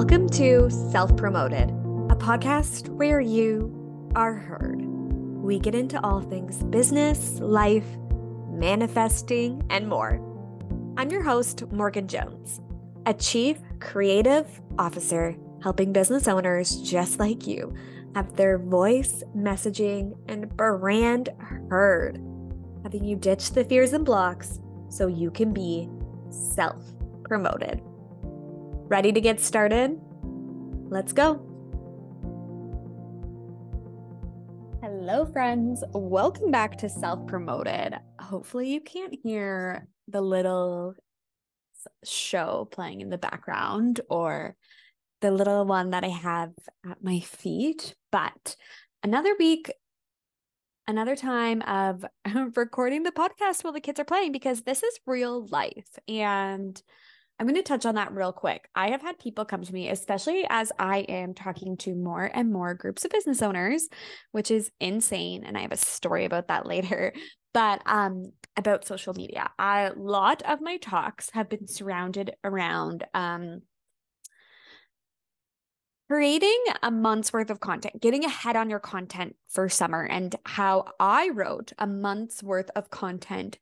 Welcome to Self Promoted, a podcast where you are heard. We get into all things business, life, manifesting, and more. I'm your host, Morgan Jones, a chief creative officer helping business owners just like you have their voice, messaging, and brand heard, having you ditch the fears and blocks so you can be self promoted. Ready to get started? Let's go. Hello, friends. Welcome back to Self Promoted. Hopefully, you can't hear the little show playing in the background or the little one that I have at my feet. But another week, another time of recording the podcast while the kids are playing because this is real life. And I'm going to touch on that real quick. I have had people come to me, especially as I am talking to more and more groups of business owners, which is insane. And I have a story about that later. But um, about social media, a lot of my talks have been surrounded around um, creating a month's worth of content, getting ahead on your content for summer, and how I wrote a month's worth of content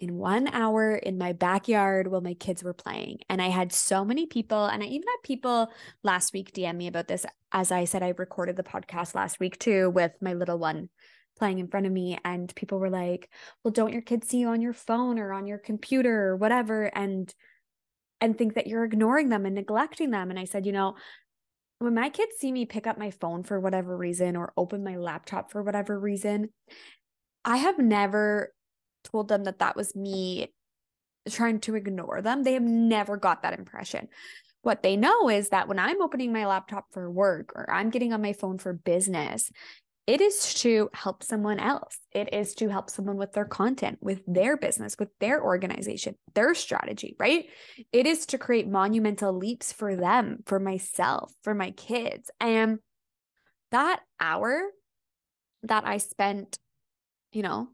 in one hour in my backyard while my kids were playing. And I had so many people, and I even had people last week DM me about this. As I said, I recorded the podcast last week too with my little one playing in front of me. And people were like, Well, don't your kids see you on your phone or on your computer or whatever? And and think that you're ignoring them and neglecting them. And I said, you know, when my kids see me pick up my phone for whatever reason or open my laptop for whatever reason, I have never told them that that was me trying to ignore them. They have never got that impression. What they know is that when I'm opening my laptop for work or I'm getting on my phone for business, it is to help someone else. It is to help someone with their content, with their business, with their organization, their strategy, right? It is to create monumental leaps for them, for myself, for my kids. And that hour that I spent, you know,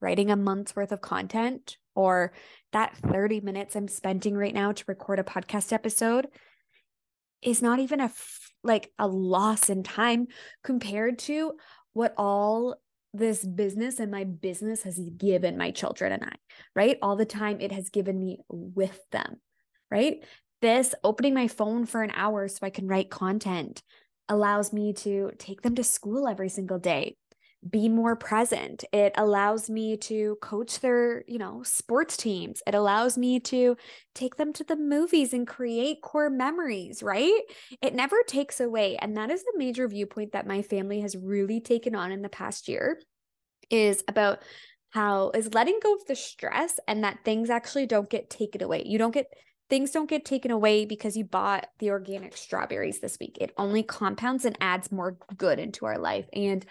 writing a month's worth of content or that 30 minutes I'm spending right now to record a podcast episode is not even a f- like a loss in time compared to what all this business and my business has given my children and I, right? All the time it has given me with them, right? This opening my phone for an hour so I can write content allows me to take them to school every single day, be more present. It allows me to coach their, you know, sports teams. It allows me to take them to the movies and create core memories, right? It never takes away. And that is the major viewpoint that my family has really taken on in the past year is about how is letting go of the stress and that things actually don't get taken away. You don't get things don't get taken away because you bought the organic strawberries this week. It only compounds and adds more good into our life. And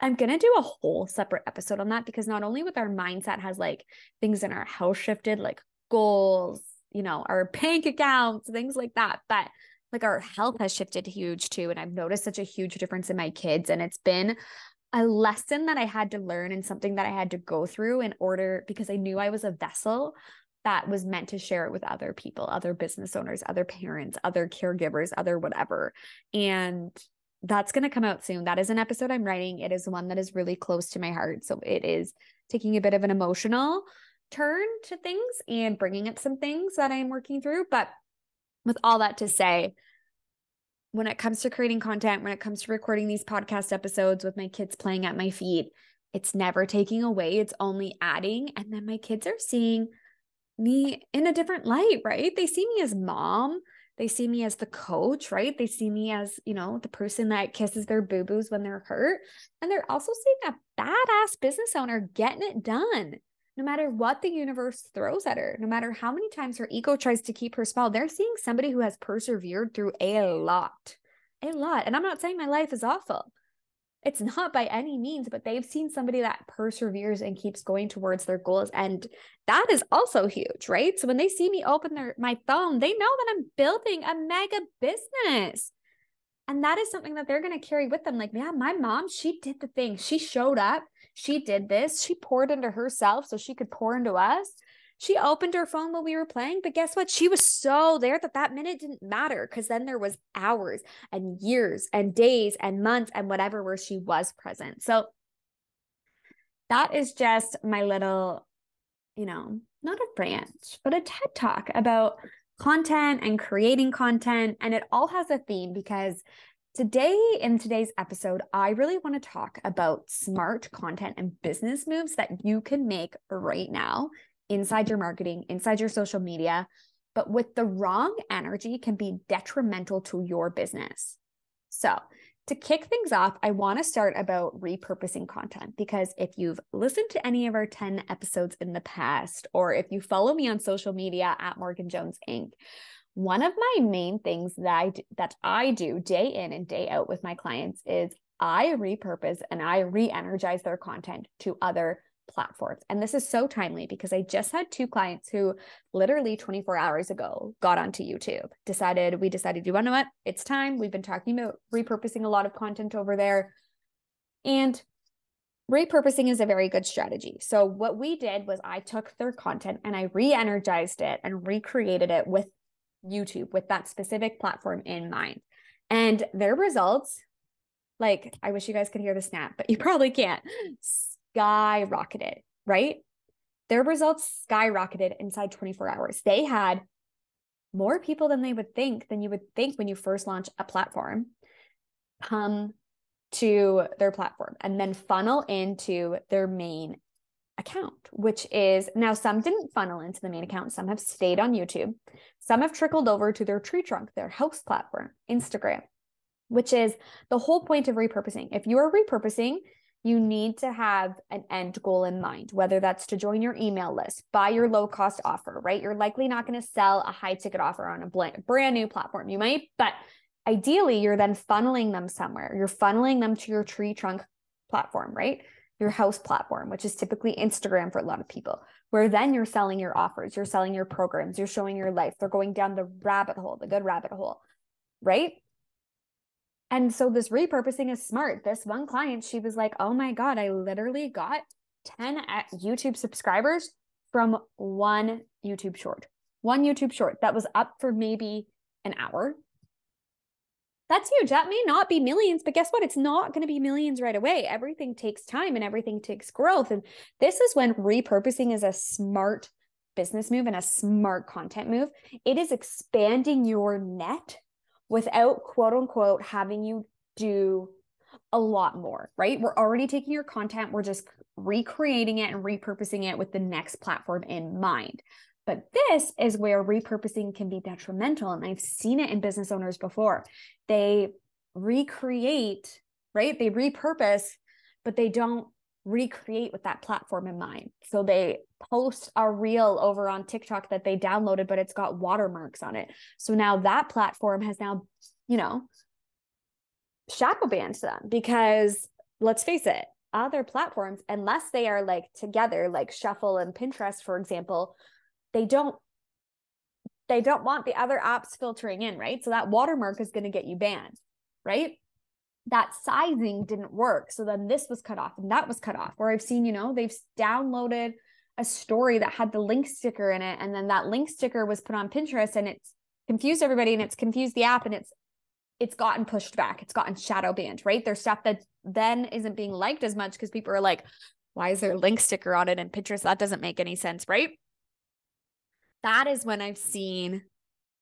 I'm going to do a whole separate episode on that because not only with our mindset has like things in our house shifted, like goals, you know, our bank accounts, things like that, but like our health has shifted huge too. And I've noticed such a huge difference in my kids. And it's been a lesson that I had to learn and something that I had to go through in order because I knew I was a vessel that was meant to share it with other people, other business owners, other parents, other caregivers, other whatever. And that's going to come out soon. That is an episode I'm writing. It is one that is really close to my heart. So it is taking a bit of an emotional turn to things and bringing up some things that I'm working through. But with all that to say, when it comes to creating content, when it comes to recording these podcast episodes with my kids playing at my feet, it's never taking away, it's only adding. And then my kids are seeing me in a different light, right? They see me as mom they see me as the coach, right? They see me as, you know, the person that kisses their boo boos when they're hurt. And they're also seeing a badass business owner getting it done. No matter what the universe throws at her, no matter how many times her ego tries to keep her small, they're seeing somebody who has persevered through a lot, a lot. And I'm not saying my life is awful it's not by any means, but they've seen somebody that perseveres and keeps going towards their goals. And that is also huge, right? So when they see me open their my phone, they know that I'm building a mega business. And that is something that they're going to carry with them. Like, yeah, my mom, she did the thing. She showed up. She did this. She poured into herself so she could pour into us. She opened her phone while we were playing, but guess what? She was so there that that minute didn't matter because then there was hours and years and days and months and whatever where she was present. So that is just my little, you know, not a branch, but a TED talk about content and creating content. And it all has a theme because today, in today's episode, I really want to talk about smart content and business moves that you can make right now inside your marketing, inside your social media, but with the wrong energy can be detrimental to your business. So, to kick things off, I want to start about repurposing content because if you've listened to any of our 10 episodes in the past, or if you follow me on social media at Morgan Jones Inc., one of my main things that I do, that I do day in and day out with my clients is I repurpose and I re-energize their content to other platforms. And this is so timely because I just had two clients who literally 24 hours ago got onto YouTube, decided, we decided, you know what? It's time. We've been talking about repurposing a lot of content over there. And repurposing is a very good strategy. So, what we did was I took their content and I re energized it and recreated it with YouTube, with that specific platform in mind. And their results, like, I wish you guys could hear the snap, but you probably can't skyrocketed, right? Their results skyrocketed inside 24 hours. They had more people than they would think, than you would think when you first launch a platform, come to their platform and then funnel into their main account, which is now some didn't funnel into the main account, some have stayed on YouTube, some have trickled over to their tree trunk, their host platform, Instagram, which is the whole point of repurposing. If you are repurposing, you need to have an end goal in mind, whether that's to join your email list, buy your low cost offer, right? You're likely not going to sell a high ticket offer on a brand new platform. You might, but ideally, you're then funneling them somewhere. You're funneling them to your tree trunk platform, right? Your house platform, which is typically Instagram for a lot of people, where then you're selling your offers, you're selling your programs, you're showing your life. They're going down the rabbit hole, the good rabbit hole, right? And so this repurposing is smart. This one client, she was like, oh my God, I literally got 10 YouTube subscribers from one YouTube short, one YouTube short that was up for maybe an hour. That's huge. That may not be millions, but guess what? It's not going to be millions right away. Everything takes time and everything takes growth. And this is when repurposing is a smart business move and a smart content move. It is expanding your net without quote unquote having you do a lot more, right? We're already taking your content, we're just recreating it and repurposing it with the next platform in mind. But this is where repurposing can be detrimental. And I've seen it in business owners before. They recreate, right? They repurpose, but they don't recreate with that platform in mind. So they post a reel over on TikTok that they downloaded, but it's got watermarks on it. So now that platform has now, you know, shadow banned them because let's face it, other platforms, unless they are like together, like Shuffle and Pinterest, for example, they don't they don't want the other apps filtering in, right? So that watermark is going to get you banned, right? That sizing didn't work. So then this was cut off and that was cut off. Where I've seen, you know, they've downloaded a story that had the link sticker in it. And then that link sticker was put on Pinterest and it's confused everybody and it's confused the app and it's it's gotten pushed back. It's gotten shadow banned, right? There's stuff that then isn't being liked as much because people are like, why is there a link sticker on it in Pinterest? That doesn't make any sense, right? That is when I've seen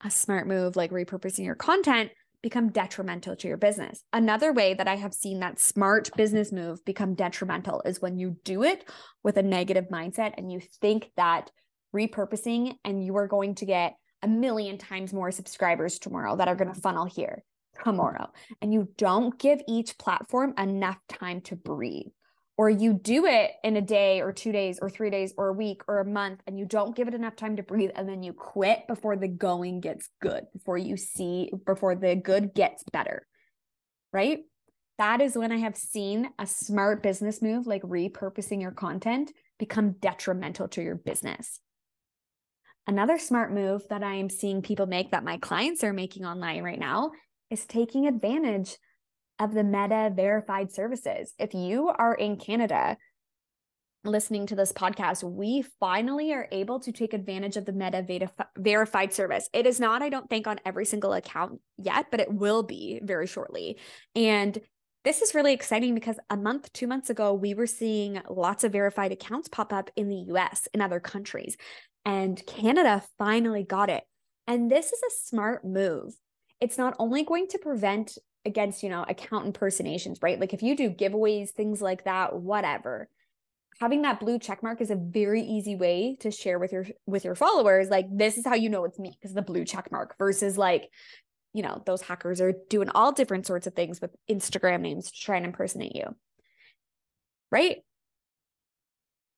a smart move like repurposing your content become detrimental to your business. Another way that I have seen that smart business move become detrimental is when you do it with a negative mindset and you think that repurposing and you are going to get a million times more subscribers tomorrow that are going to funnel here tomorrow. And you don't give each platform enough time to breathe or you do it in a day or two days or three days or a week or a month and you don't give it enough time to breathe and then you quit before the going gets good before you see before the good gets better right? That is when i have seen a smart business move like repurposing your content become detrimental to your business. Another smart move that i am seeing people make that my clients are making online right now is taking advantage of the meta verified services. If you are in Canada, listening to this podcast, we finally are able to take advantage of the Meta verified service. It is not, I don't think, on every single account yet, but it will be very shortly. And this is really exciting because a month, two months ago, we were seeing lots of verified accounts pop up in the US and other countries. And Canada finally got it. And this is a smart move. It's not only going to prevent against, you know, account impersonations, right? Like if you do giveaways, things like that, whatever having that blue check mark is a very easy way to share with your with your followers like this is how you know it's me because the blue check mark versus like you know those hackers are doing all different sorts of things with instagram names to try and impersonate you right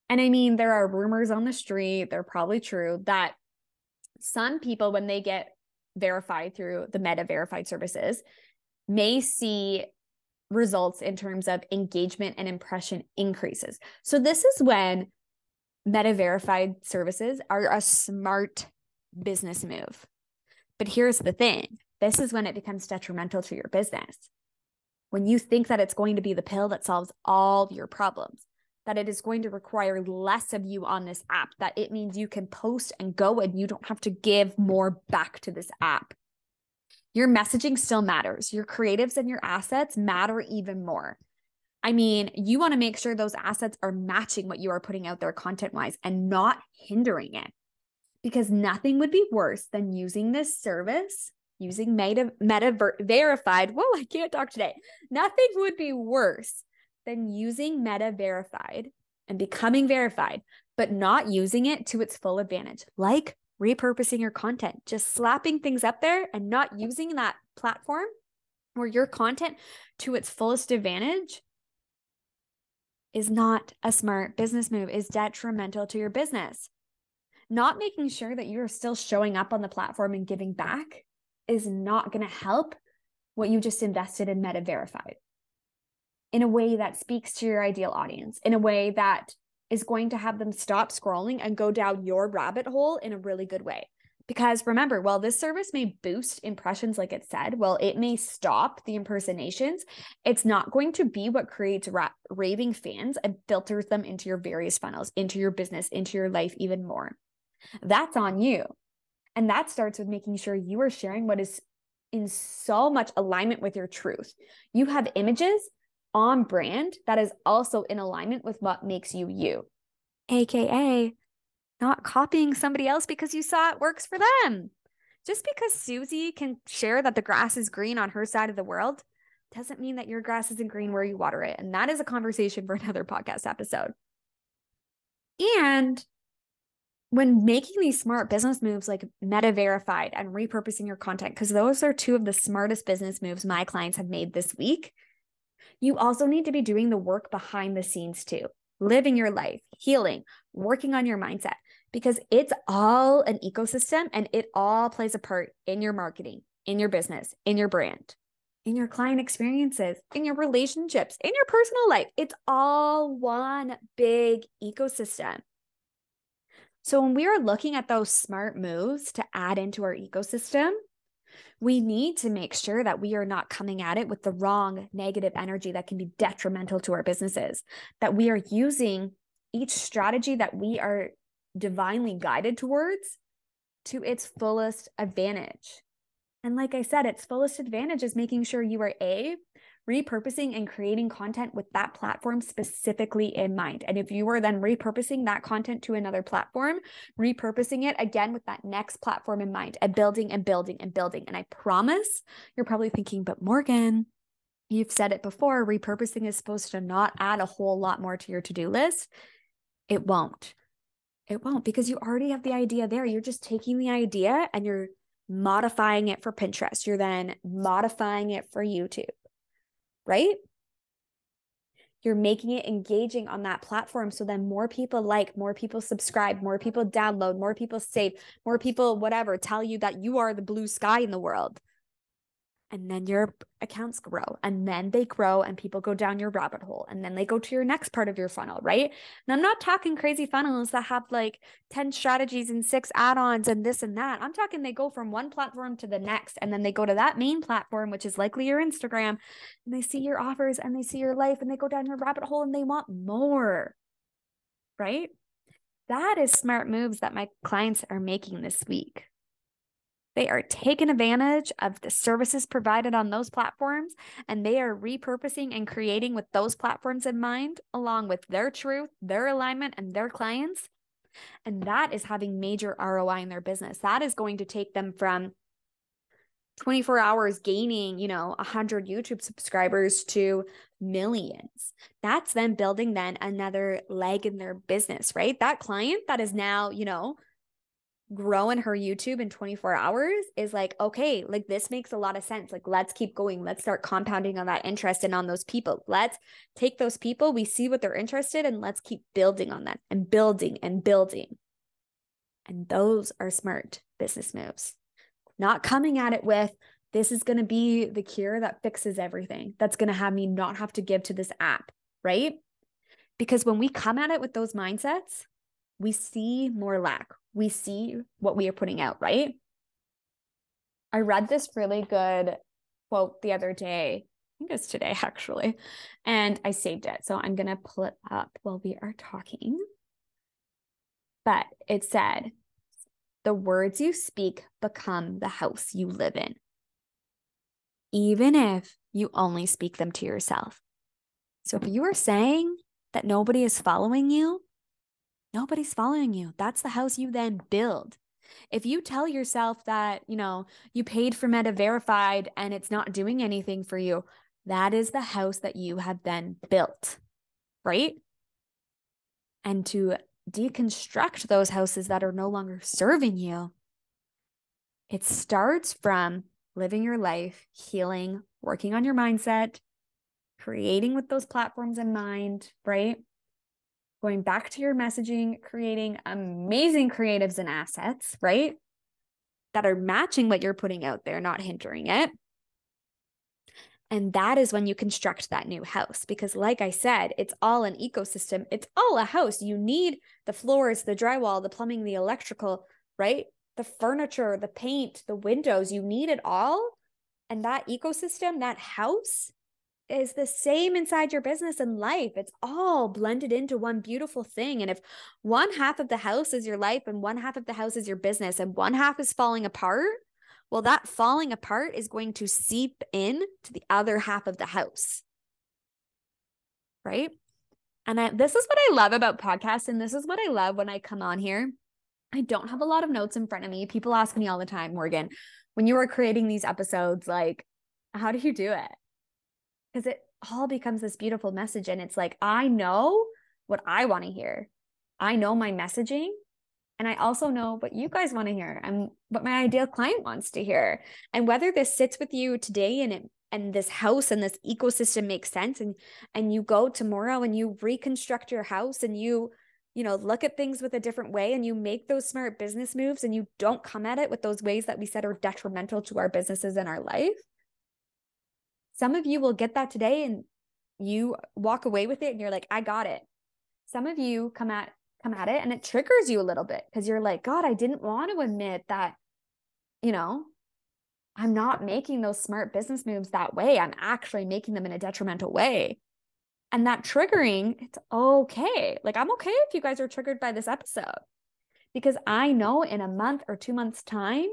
and i mean there are rumors on the street they're probably true that some people when they get verified through the meta verified services may see results in terms of engagement and impression increases. So this is when meta verified services are a smart business move. But here's the thing. This is when it becomes detrimental to your business. When you think that it's going to be the pill that solves all your problems, that it is going to require less of you on this app, that it means you can post and go and you don't have to give more back to this app your messaging still matters. Your creatives and your assets matter even more. I mean, you want to make sure those assets are matching what you are putting out there content wise and not hindering it. Because nothing would be worse than using this service, using meta, meta ver- verified. Whoa, I can't talk today. Nothing would be worse than using meta verified and becoming verified, but not using it to its full advantage, like repurposing your content, just slapping things up there and not using that platform or your content to its fullest advantage is not a smart business move, is detrimental to your business. Not making sure that you're still showing up on the platform and giving back is not going to help what you just invested in Meta Verified in a way that speaks to your ideal audience, in a way that is going to have them stop scrolling and go down your rabbit hole in a really good way. Because remember, while this service may boost impressions, like it said, while it may stop the impersonations, it's not going to be what creates ra- raving fans and filters them into your various funnels, into your business, into your life even more. That's on you. And that starts with making sure you are sharing what is in so much alignment with your truth. You have images on brand that is also in alignment with what makes you you, AKA not copying somebody else because you saw it works for them. Just because Susie can share that the grass is green on her side of the world doesn't mean that your grass isn't green where you water it. And that is a conversation for another podcast episode. And when making these smart business moves like meta verified and repurposing your content, because those are two of the smartest business moves my clients have made this week, you also need to be doing the work behind the scenes too, living your life, healing, working on your mindset, because it's all an ecosystem and it all plays a part in your marketing, in your business, in your brand, in your client experiences, in your relationships, in your personal life. It's all one big ecosystem. So when we are looking at those smart moves to add into our ecosystem, we need to make sure that we are not coming at it with the wrong negative energy that can be detrimental to our businesses, that we are using each strategy that we are divinely guided towards to its fullest advantage. And like I said, its fullest advantage is making sure you are A, repurposing and creating content with that platform specifically in mind. And if you are then repurposing that content to another platform, repurposing it again with that next platform in mind and building and building and building. And I promise you're probably thinking, but Morgan, you've said it before, repurposing is supposed to not add a whole lot more to your to do list. It won't. It won't because you already have the idea there. You're just taking the idea and you're modifying it for Pinterest. You're then modifying it for YouTube right? You're making it engaging on that platform so then more people like, more people subscribe, more people download, more people save, more people, whatever, tell you that you are the blue sky in the world and then your accounts grow and then they grow and people go down your rabbit hole and then they go to your next part of your funnel right and i'm not talking crazy funnels that have like 10 strategies and six add-ons and this and that i'm talking they go from one platform to the next and then they go to that main platform which is likely your instagram and they see your offers and they see your life and they go down your rabbit hole and they want more right? That is smart moves that my clients are making this week. They are taking advantage of the services provided on those platforms and they are repurposing and creating with those platforms in mind, along with their truth, their alignment, and their clients. And that is having major ROI in their business. That is going to take them from 24 hours gaining, you know, 100 YouTube subscribers to millions. That's them building then another leg in their business, right? That client that is now, you know, growing her YouTube in 24 hours is like, okay, like this makes a lot of sense. Like, let's keep going. Let's start compounding on that interest and on those people. Let's take those people, we see what they're interested in, and let's keep building on that and building and building. And those are smart business moves. Not coming at it with, this is going to be the cure that fixes everything. That's going to have me not have to give to this app, right? Because when we come at it with those mindsets, we see more lack we see what we are putting out, right? I read this really good quote the other day. I think it's today actually. And I saved it. So I'm going to pull it up while we are talking. But it said, the words you speak become the house you live in, even if you only speak them to yourself. So if you are saying that nobody is following you, Nobody's following you. That's the house you then build. If you tell yourself that, you know, you paid for Meta Verified and it's not doing anything for you, that is the house that you have then built, right? And to deconstruct those houses that are no longer serving you, it starts from living your life, healing, working on your mindset, creating with those platforms in mind, right? Going back to your messaging, creating amazing creatives and assets, right? That are matching what you're putting out there, not hindering it. And that is when you construct that new house. Because, like I said, it's all an ecosystem, it's all a house. You need the floors, the drywall, the plumbing, the electrical, right? The furniture, the paint, the windows. You need it all. And that ecosystem, that house, is the same inside your business and life. It's all blended into one beautiful thing. And if one half of the house is your life and one half of the house is your business and one half is falling apart, well, that falling apart is going to seep in to the other half of the house. Right. And I, this is what I love about podcasts. And this is what I love when I come on here. I don't have a lot of notes in front of me. People ask me all the time, Morgan, when you were creating these episodes, like, how do you do it? Because it all becomes this beautiful message. And it's like, I know what I want to hear. I know my messaging. And I also know what you guys want to hear and what my ideal client wants to hear. And whether this sits with you today and it and this house and this ecosystem makes sense and and you go tomorrow and you reconstruct your house and you you know look at things with a different way and you make those smart business moves and you don't come at it with those ways that we said are detrimental to our businesses and our life some of you will get that today and you walk away with it and you're like, I got it. Some of you come at come at it and it triggers you a little bit because you're like, God, I didn't want to admit that, you know, I'm not making those smart business moves that way. I'm actually making them in a detrimental way. And that triggering, it's okay. Like, I'm okay if you guys are triggered by this episode because I know in a month or two months' time,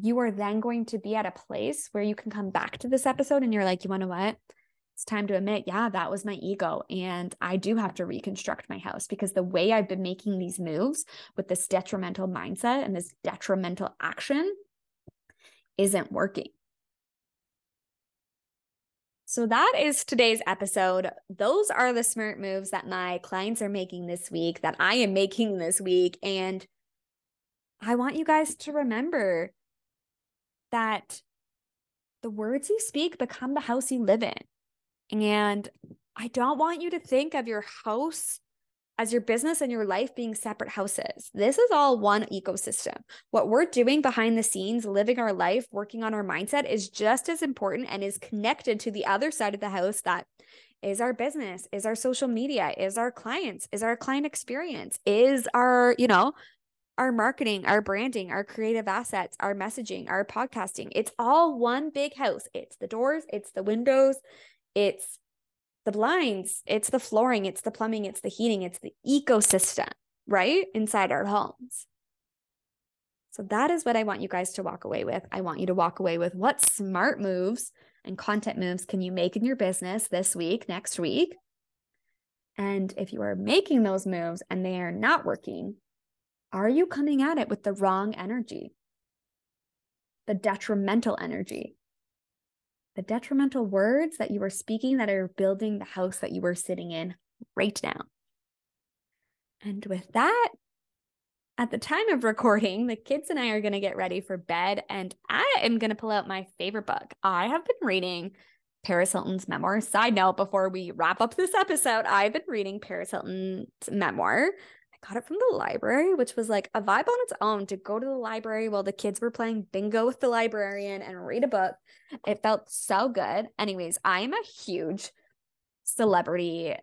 you are then going to be at a place where you can come back to this episode and you're like, you want to what? It's time to admit, yeah, that was my ego. And I do have to reconstruct my house because the way I've been making these moves with this detrimental mindset and this detrimental action isn't working. So that is today's episode. Those are the smart moves that my clients are making this week, that I am making this week. And I want you guys to remember that the words you speak become the house you live in. And I don't want you to think of your house as your business and your life being separate houses. This is all one ecosystem. What we're doing behind the scenes, living our life, working on our mindset is just as important and is connected to the other side of the house that is our business, is our social media, is our clients, is our client experience, is our, you know, our marketing, our branding, our creative assets, our messaging, our podcasting. It's all one big house. It's the doors, it's the windows, it's the blinds, it's the flooring, it's the plumbing, it's the heating, it's the ecosystem, right? Inside our homes. So that is what I want you guys to walk away with. I want you to walk away with what smart moves and content moves can you make in your business this week, next week? And if you are making those moves and they are not working, are you coming at it with the wrong energy? The detrimental energy? The detrimental words that you are speaking that are building the house that you are sitting in right now. And with that, at the time of recording, the kids and I are going to get ready for bed, and I am going to pull out my favorite book. I have been reading Paris Hilton's memoir. Side note before we wrap up this episode, I've been reading Paris Hilton's memoir. Got it from the library, which was like a vibe on its own to go to the library while the kids were playing bingo with the librarian and read a book. It felt so good. Anyways, I'm a huge celebrity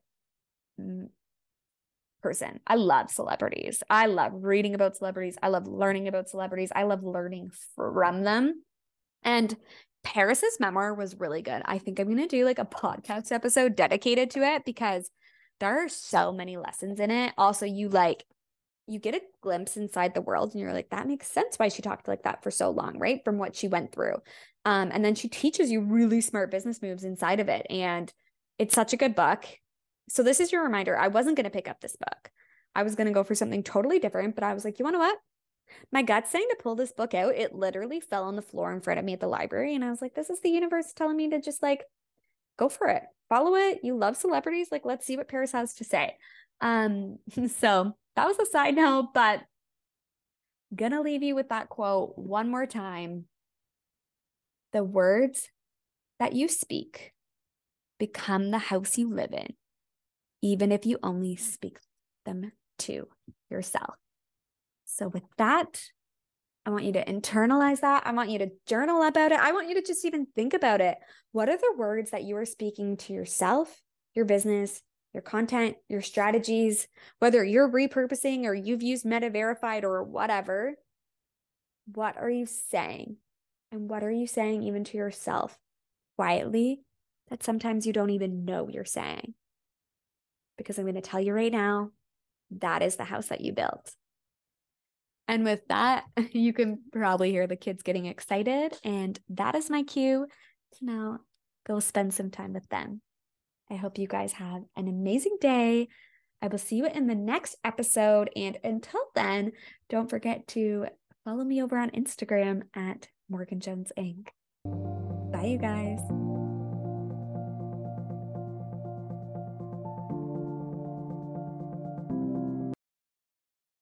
person. I love celebrities. I love reading about celebrities. I love learning about celebrities. I love learning from them. And Paris's memoir was really good. I think I'm going to do like a podcast episode dedicated to it because there are so many lessons in it. Also, you like you get a glimpse inside the world and you're like that makes sense why she talked like that for so long, right? From what she went through. Um and then she teaches you really smart business moves inside of it and it's such a good book. So this is your reminder. I wasn't going to pick up this book. I was going to go for something totally different, but I was like, you want to what? My gut's saying to pull this book out. It literally fell on the floor in front of me at the library. And I was like, this is the universe telling me to just like go for it. Follow it. You love celebrities. Like, let's see what Paris has to say. Um, so that was a side note, but gonna leave you with that quote one more time. The words that you speak become the house you live in even if you only speak them to yourself. So, with that, I want you to internalize that. I want you to journal about it. I want you to just even think about it. What are the words that you are speaking to yourself, your business, your content, your strategies, whether you're repurposing or you've used Meta Verified or whatever? What are you saying? And what are you saying even to yourself quietly that sometimes you don't even know you're saying? because I'm going to tell you right now that is the house that you built. And with that, you can probably hear the kids getting excited. And that is my cue to now go spend some time with them. I hope you guys have an amazing day. I will see you in the next episode. And until then, don't forget to follow me over on Instagram at Morgan Jones Inc. Bye, you guys.